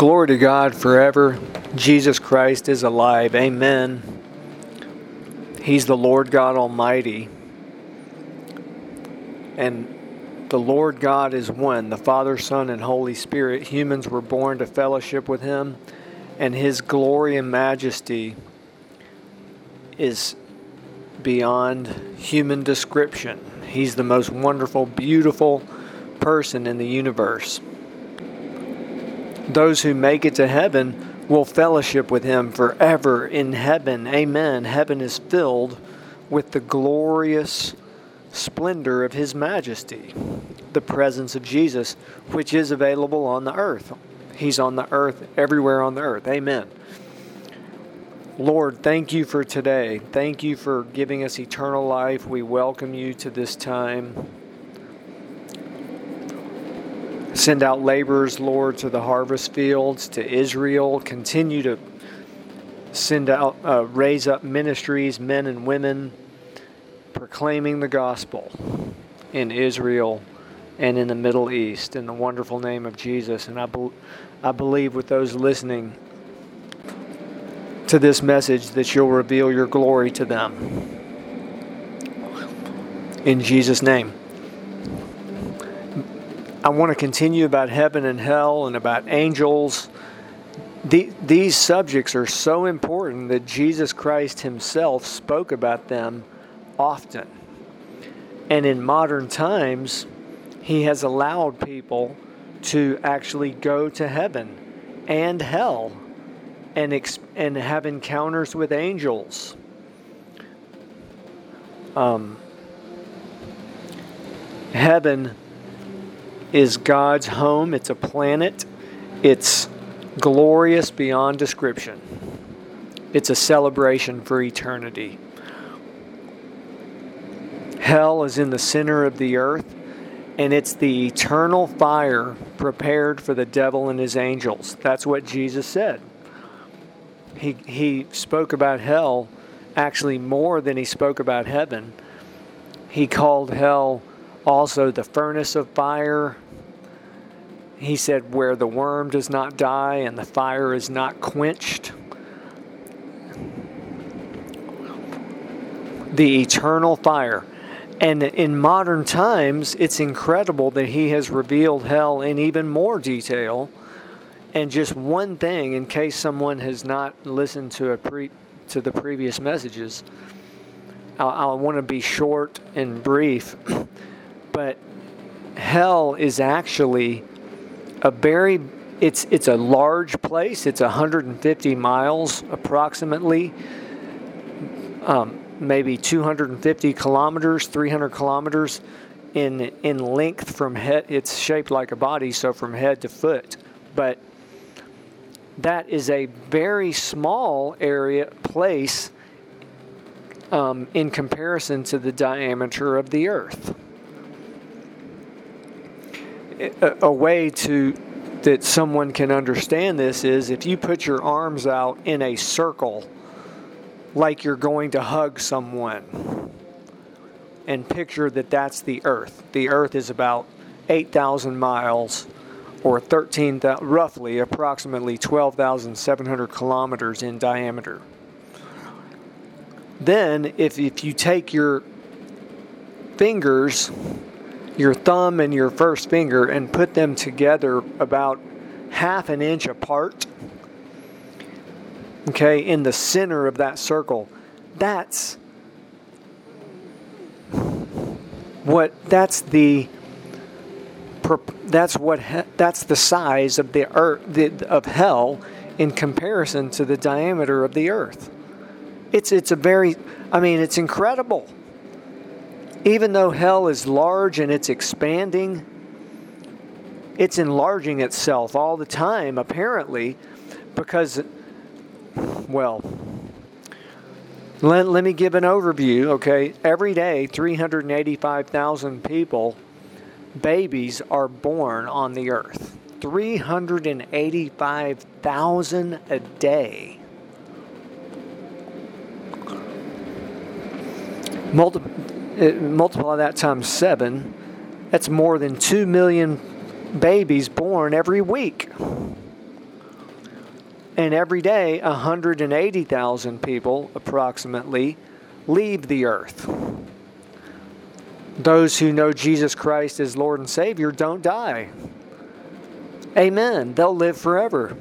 Glory to God forever. Jesus Christ is alive. Amen. He's the Lord God Almighty. And the Lord God is one the Father, Son, and Holy Spirit. Humans were born to fellowship with Him, and His glory and majesty is beyond human description. He's the most wonderful, beautiful person in the universe those who make it to heaven will fellowship with him forever in heaven. Amen. Heaven is filled with the glorious splendor of his majesty, the presence of Jesus, which is available on the earth. He's on the earth, everywhere on the earth. Amen. Lord, thank you for today. Thank you for giving us eternal life. We welcome you to this time. Send out laborers, Lord, to the harvest fields, to Israel. Continue to send out, uh, raise up ministries, men and women, proclaiming the gospel in Israel and in the Middle East in the wonderful name of Jesus. And I, be- I believe with those listening to this message that you'll reveal your glory to them. In Jesus' name. I want to continue about heaven and hell and about angels. The, these subjects are so important that Jesus Christ himself spoke about them often. And in modern times, he has allowed people to actually go to heaven and hell and, ex- and have encounters with angels. Um, heaven is God's home. It's a planet. It's glorious beyond description. It's a celebration for eternity. Hell is in the center of the earth, and it's the eternal fire prepared for the devil and his angels. That's what Jesus said. He, he spoke about hell actually more than he spoke about heaven. He called hell also the furnace of fire. He said, Where the worm does not die and the fire is not quenched. The eternal fire. And in modern times, it's incredible that he has revealed hell in even more detail. And just one thing, in case someone has not listened to a pre, to the previous messages, I, I want to be short and brief. but hell is actually a very it's it's a large place. It's 150 miles approximately. Um, maybe 250 kilometers 300 kilometers in in length from head it's shaped like a body so from head to foot. But that is a very small area place um, in comparison to the diameter of the earth a, way to that someone can understand this is if you put your arms out in a circle like you're going to hug someone and picture that that's the earth. The earth is about 8000 miles or 13 roughly approximately 12,700 kilometers in diameter. Then if, if you take your fingers your thumb and your first finger and put them together about half an inch apart, okay, in the center of that circle, that's what that's the that's what that's the size of the earth the, of hell in comparison to the diameter of the earth. It's it's a very I mean it's incredible even though hell is large and it's expanding, it's enlarging itself all the time, apparently, because, well, let, let me give an overview, okay? Every day, 385,000 people, babies, are born on the earth. 385,000 a day. Multiple it, multiply that times seven, that's more than 2 million babies born every week. And every day, 180,000 people approximately leave the earth. Those who know Jesus Christ as Lord and Savior don't die. Amen. They'll live forever.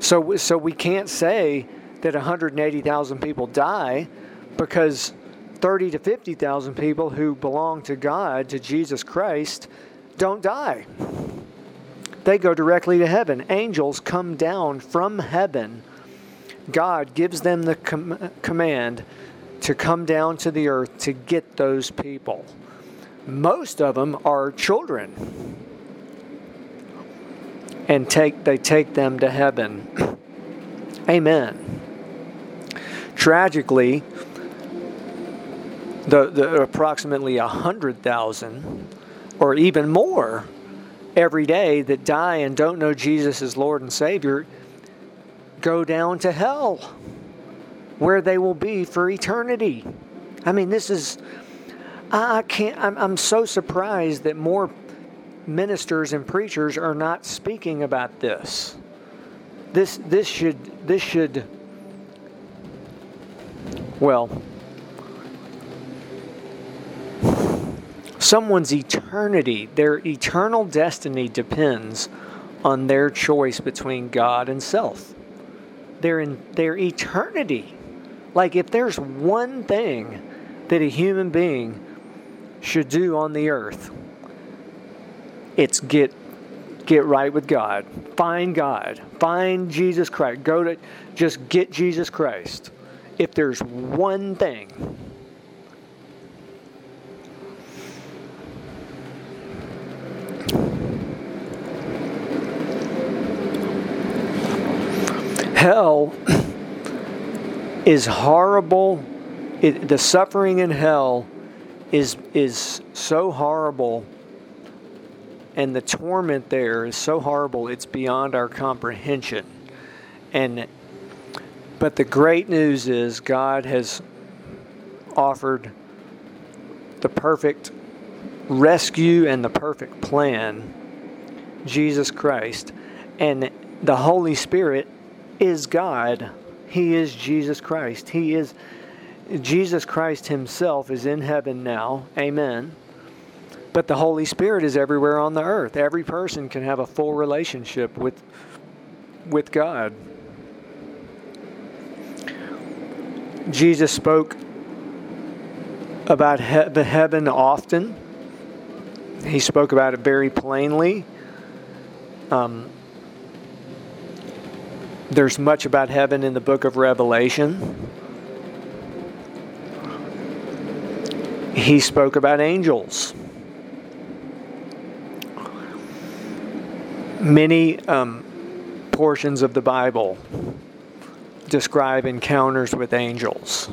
So, so we can't say that 180,000 people die because 30 to 50,000 people who belong to God, to Jesus Christ, don't die. They go directly to heaven. Angels come down from heaven. God gives them the com- command to come down to the earth to get those people. Most of them are children. And take they take them to heaven. Amen. Tragically, the, the approximately 100,000 or even more every day that die and don't know Jesus as Lord and Savior go down to hell where they will be for eternity. I mean, this is, I can't, I'm, I'm so surprised that more ministers and preachers are not speaking about this. This, this should, this should, well, someone's eternity, their eternal destiny depends on their choice between God and self. Their, in, their eternity. Like, if there's one thing that a human being should do on the earth, it's get get right with God. Find God. Find Jesus Christ. Go to just get Jesus Christ. If there's one thing hell is horrible. It, the suffering in hell is is so horrible and the torment there is so horrible it's beyond our comprehension and but the great news is God has offered the perfect rescue and the perfect plan Jesus Christ and the Holy Spirit is God he is Jesus Christ. He is Jesus Christ himself is in heaven now. Amen. But the Holy Spirit is everywhere on the earth. Every person can have a full relationship with with God. Jesus spoke about he- the heaven often. He spoke about it very plainly. Um, there's much about heaven in the book of Revelation. He spoke about angels. Many um, portions of the Bible describe encounters with angels.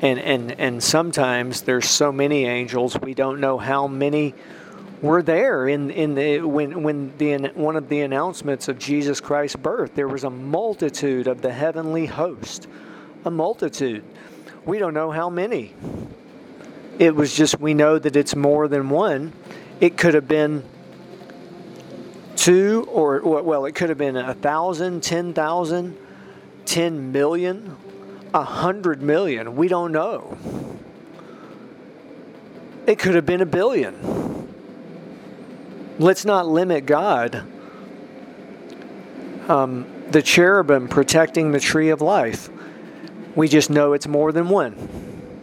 And, and, and sometimes there's so many angels, we don't know how many were there in, in the, when, when the, one of the announcements of Jesus Christ's birth. There was a multitude of the heavenly host, a multitude. We don't know how many. It was just, we know that it's more than one. It could have been two, or, well, it could have been a thousand, ten thousand, ten million, a hundred million. We don't know. It could have been a billion. Let's not limit God. Um, the cherubim protecting the tree of life. We just know it's more than one.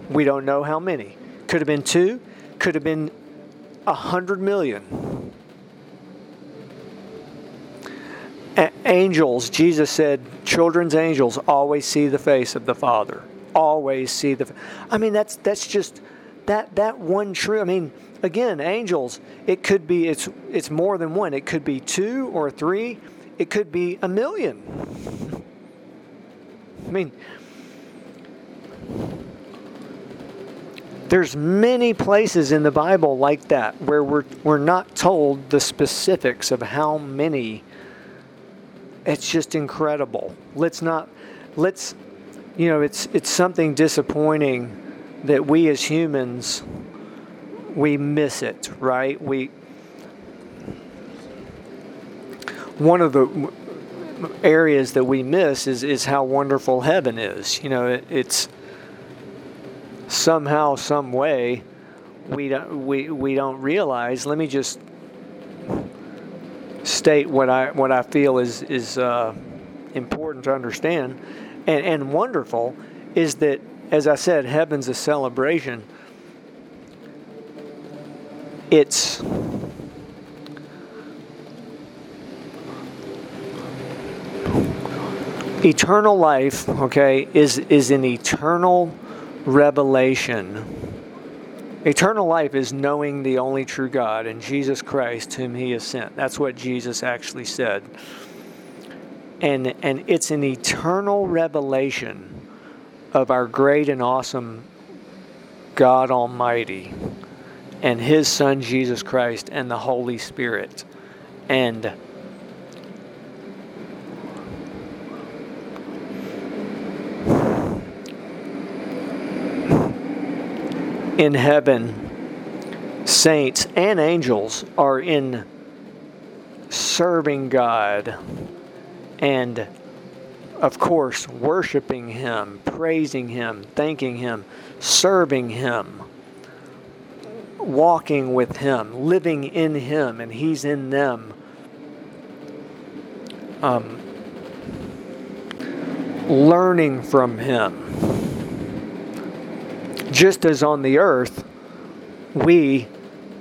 We don't know how many. Could have been two, could have been a hundred million. A- angels, Jesus said, children's angels always see the face of the Father. Always see the. I mean, that's that's just that that one true. I mean, again, angels, it could be it's it's more than one. It could be two or three. It could be a million. I mean, there's many places in the Bible like that where we're we're not told the specifics of how many. It's just incredible. Let's not let's you know, it's it's something disappointing that we as humans we miss it, right? We one of the areas that we miss is, is how wonderful heaven is. You know, it, it's somehow, some way, we don't, we, we don't realize. Let me just state what I what I feel is is uh, important to understand, and and wonderful is that as I said, heaven's a celebration. It's eternal life, okay, is is an eternal revelation. Eternal life is knowing the only true God and Jesus Christ whom he has sent. That's what Jesus actually said. And and it's an eternal revelation of our great and awesome God Almighty and his son Jesus Christ and the Holy Spirit. And in heaven, saints and angels are in serving God and, of course, worshiping Him, praising Him, thanking Him, serving Him, walking with Him, living in Him, and He's in them. Um, learning from Him just as on the earth, we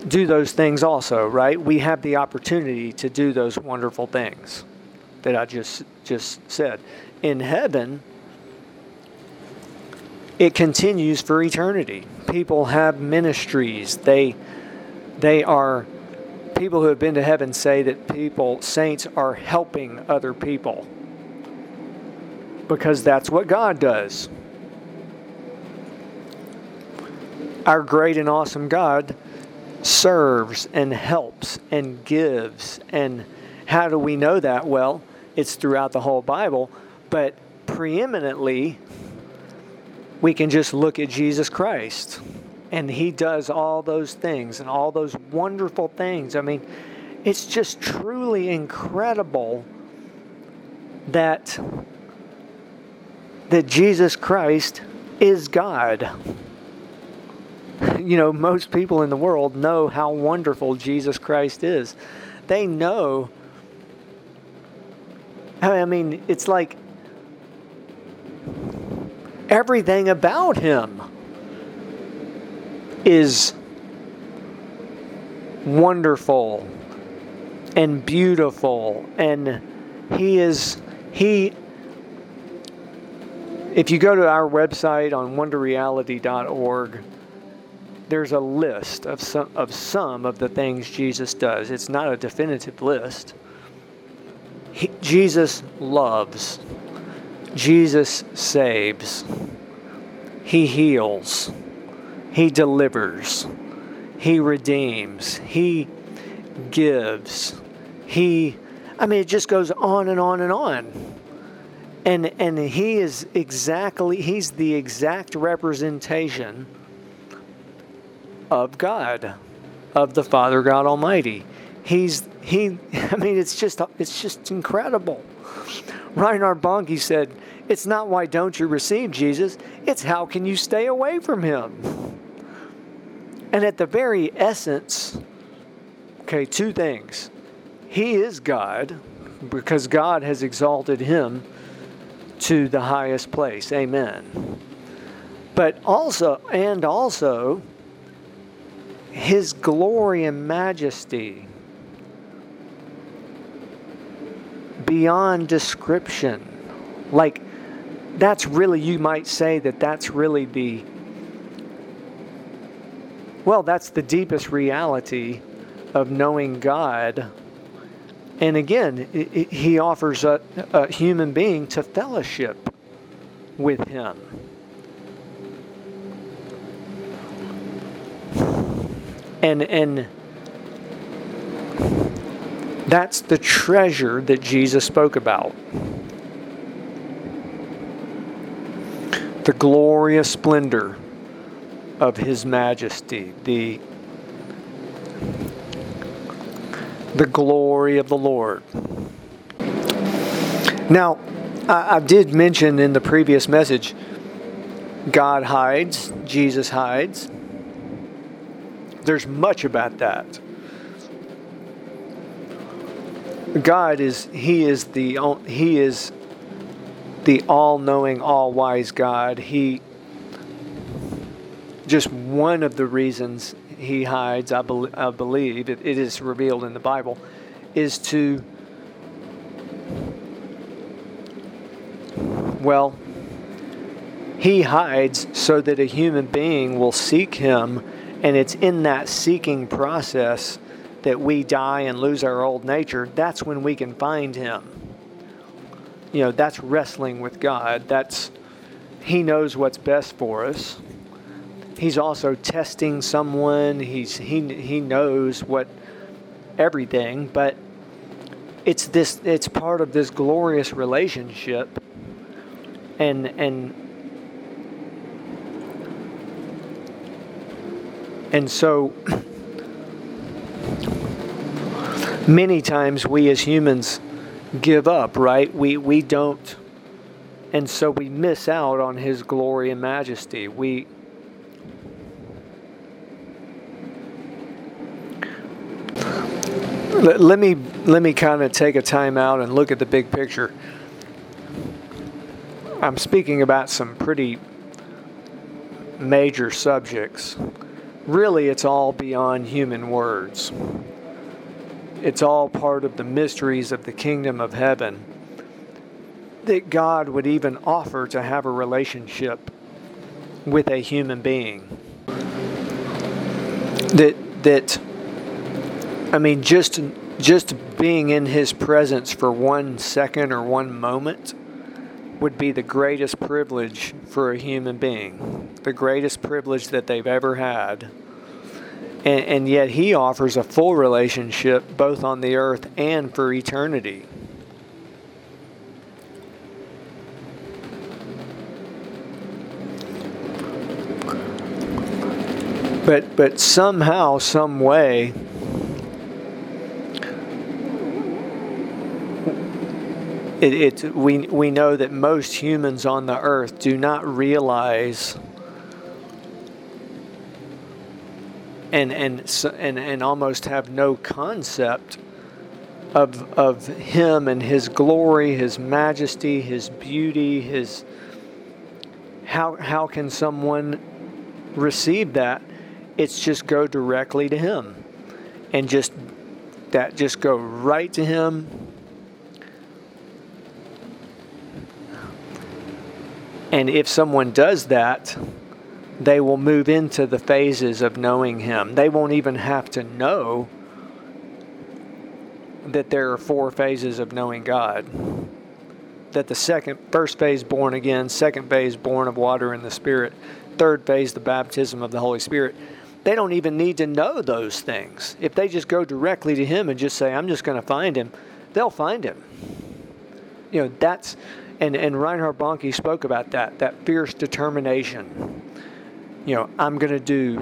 do those things also, right? We have the opportunity to do those wonderful things that I just just said. In heaven, it continues for eternity. People have ministries. They they are people who have been to heaven say that people saints are helping other people because that's what God does. Our great and awesome God serves and helps and gives. And how do we know that? Well, it's throughout the whole Bible, but preeminently, we can just look at Jesus Christ. And he does all those things and all those wonderful things. I mean, it's just truly incredible that that Jesus Christ is God you know, most people in the world know how wonderful Jesus Christ is. They know. I mean, it's like everything about him is wonderful and beautiful and he is he if you go to our website on wonderreality.org there's a list of some, of some of the things Jesus does. It's not a definitive list. He, Jesus loves. Jesus saves. He heals. He delivers. He redeems. He gives. He I mean it just goes on and on and on. And and he is exactly he's the exact representation of God, of the Father God Almighty. He's he. I mean, it's just it's just incredible. Reinhard Bonnke said, "It's not why don't you receive Jesus; it's how can you stay away from Him." And at the very essence, okay, two things: He is God, because God has exalted Him to the highest place. Amen. But also, and also, his glory and majesty beyond description. Like, that's really, you might say that that's really the, well, that's the deepest reality of knowing God. And again, it, it, he offers a, a human being to fellowship with him. and and that's the treasure that Jesus spoke about. The glorious splendor of his majesty, the the glory of the Lord. Now, I, I did mention in the previous message God hides, Jesus hides. There's much about that. God is he is the he is the all-knowing, all-wise God. He just one of the reasons he hides, I, be, I believe, it, it is revealed in the Bible, is to, well, he hides so that a human being will seek him, and it's in that seeking process that we die and lose our old nature. That's when we can find him. You know, that's wrestling with God. That's he knows what's best for us he's also testing someone. He's he he knows what everything, but it's this it's part of this glorious relationship and and and so many times we as humans give up right we we don't and so we miss out on his glory and majesty we let, let me let me kind of take a time out and look at the big picture. I'm speaking about some pretty major subjects. Really, it's all beyond human words. It's all part of the mysteries of the kingdom of heaven that God would even offer to have a relationship with a human being. That that I mean, just just being in His presence for one second or one moment would be the greatest privilege for a human being, the greatest privilege that they've ever had. And, and yet, He offers a full relationship both on the earth and for eternity. But, but somehow, some way, it, it, we, we know that most humans on the earth do not realize and, and, and, and almost have no concept of, of Him and His glory, His majesty, His beauty, His. How, how can someone receive that? It's just go directly to Him and just that just go right to Him And if someone does that, they will move into the phases of knowing Him. They won't even have to know that there are four phases of knowing God. That the second, first phase, born again, second phase, born of water and the Spirit, third phase, the baptism of the Holy Spirit. They don't even need to know those things. If they just go directly to Him and just say, I'm just going to find Him, they'll find Him. You know, that's and, and Reinhard Bonnke spoke about that, that fierce determination. You know, I'm going to do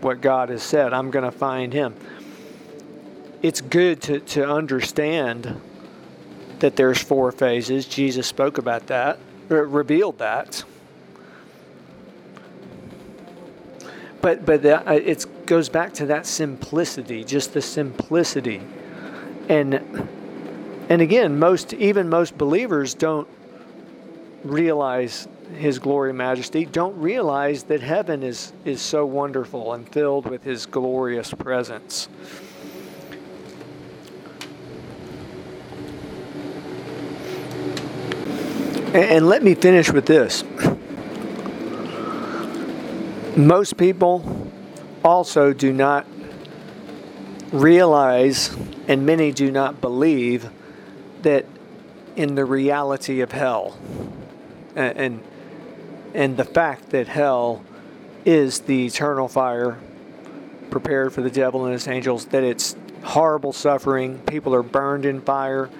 what God has said, I'm going to find Him. It's good to, to understand that there's four phases. Jesus spoke about that, revealed that. But, but uh, it goes back to that simplicity, just the simplicity. And and again, most even most believers don't realize his glory and majesty, don't realize that heaven is, is so wonderful and filled with his glorious presence. And, and let me finish with this. Most people also do not realize, and many do not believe, that in the reality of hell and, and, the fact that hell is the eternal fire prepared for the devil and his angels, that it's horrible suffering, people are burned in fire.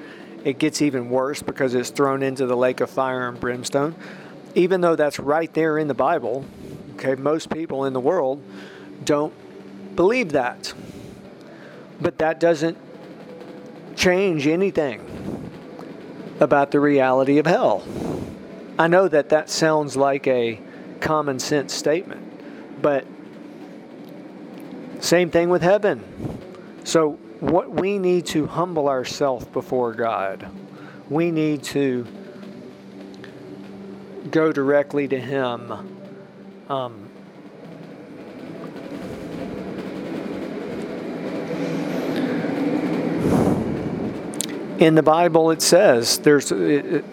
It gets even worse because it's thrown into the lake of fire and brimstone. Even though that's right there in the Bible, okay, most people in the world don't believe that. But that doesn't change anything about the reality of hell. I know that that sounds like a common sense statement, but same thing with heaven. So, what we need to humble ourselves before God, we need to go directly to Him. Um, in the Bible, it says there's it,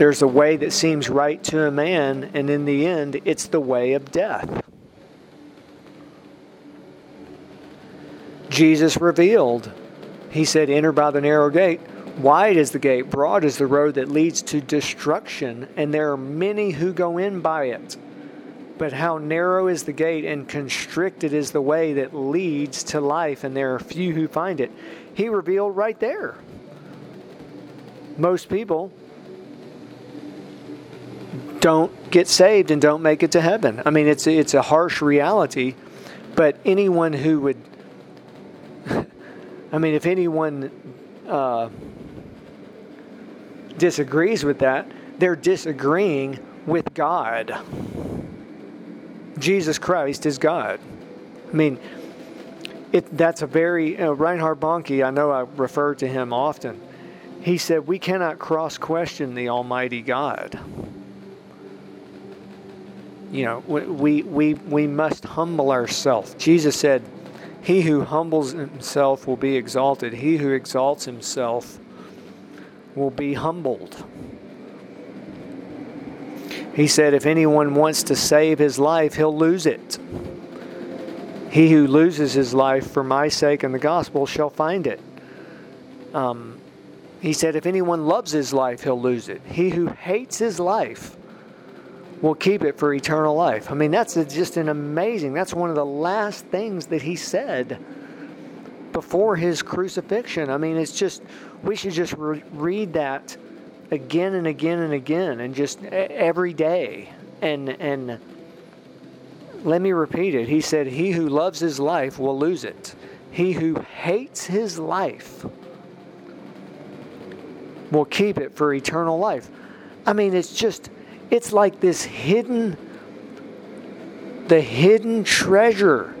there's a way that seems right to a man, and in the end, it's the way of death. Jesus revealed, He said, Enter by the narrow gate. Wide is the gate, broad is the road that leads to destruction, and there are many who go in by it. But how narrow is the gate and constricted is the way that leads to life, and there are few who find it. He revealed right there. Most people don't get saved and don't make it to heaven. I mean, it's it's a harsh reality, but anyone who would, I mean, if anyone uh, disagrees with that, they're disagreeing with God. Jesus Christ is God. I mean, it, that's a very, uh, Reinhard Bonnke, I know I refer to him often. He said, We cannot cross question the Almighty God you know, we, we, we must humble ourselves. Jesus said, He who humbles himself will be exalted, he who exalts himself will be humbled. He said, If anyone wants to save his life, he'll lose it. He who loses his life for my sake and the gospel shall find it. Um, he said, If anyone loves his life, he'll lose it. He who hates his life will keep it for eternal life. I mean, that's just an amazing, that's one of the last things that he said before his crucifixion. I mean, it's just, we should just re- read that again and again and again and just every day. And, and let me repeat it. He said, He who loves his life will lose it. He who hates his life will keep it for eternal life. I mean, it's just it's like this hidden, the hidden treasure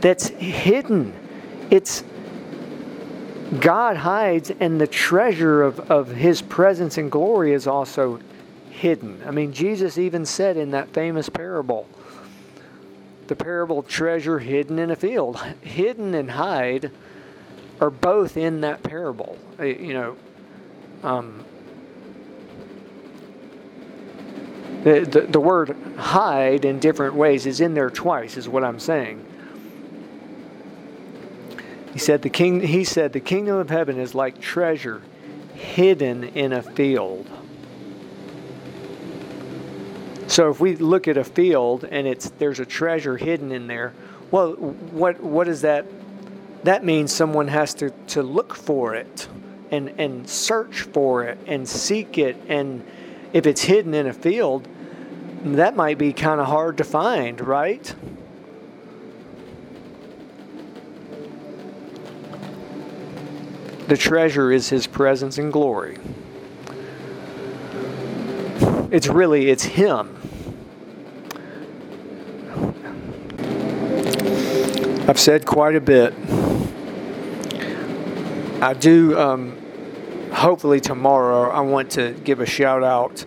that's hidden. It's God hides, and the treasure of, of His presence and glory is also hidden. I mean, Jesus even said in that famous parable, the parable treasure hidden in a field. Hidden and hide are both in that parable. Uh, you know, um, the, the, the word hide in different ways is in there twice, is what I'm saying. He said the king he said the kingdom of heaven is like treasure hidden in a field. So if we look at a field and it's there's a treasure hidden in there, well what what does that that means someone has to, to look for it and, and search for it and seek it. And if it's hidden in a field, that might be kind of hard to find, right? The treasure is his presence and glory. It's really it's him. I've said quite a bit. I do um, hopefully tomorrow I want to give a shout out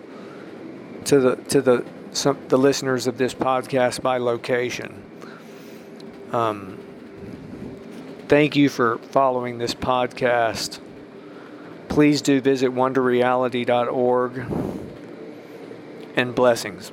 to the to the some the listeners of this podcast by location. Um, thank you for following this podcast. Please do visit wonderreality.org and blessings.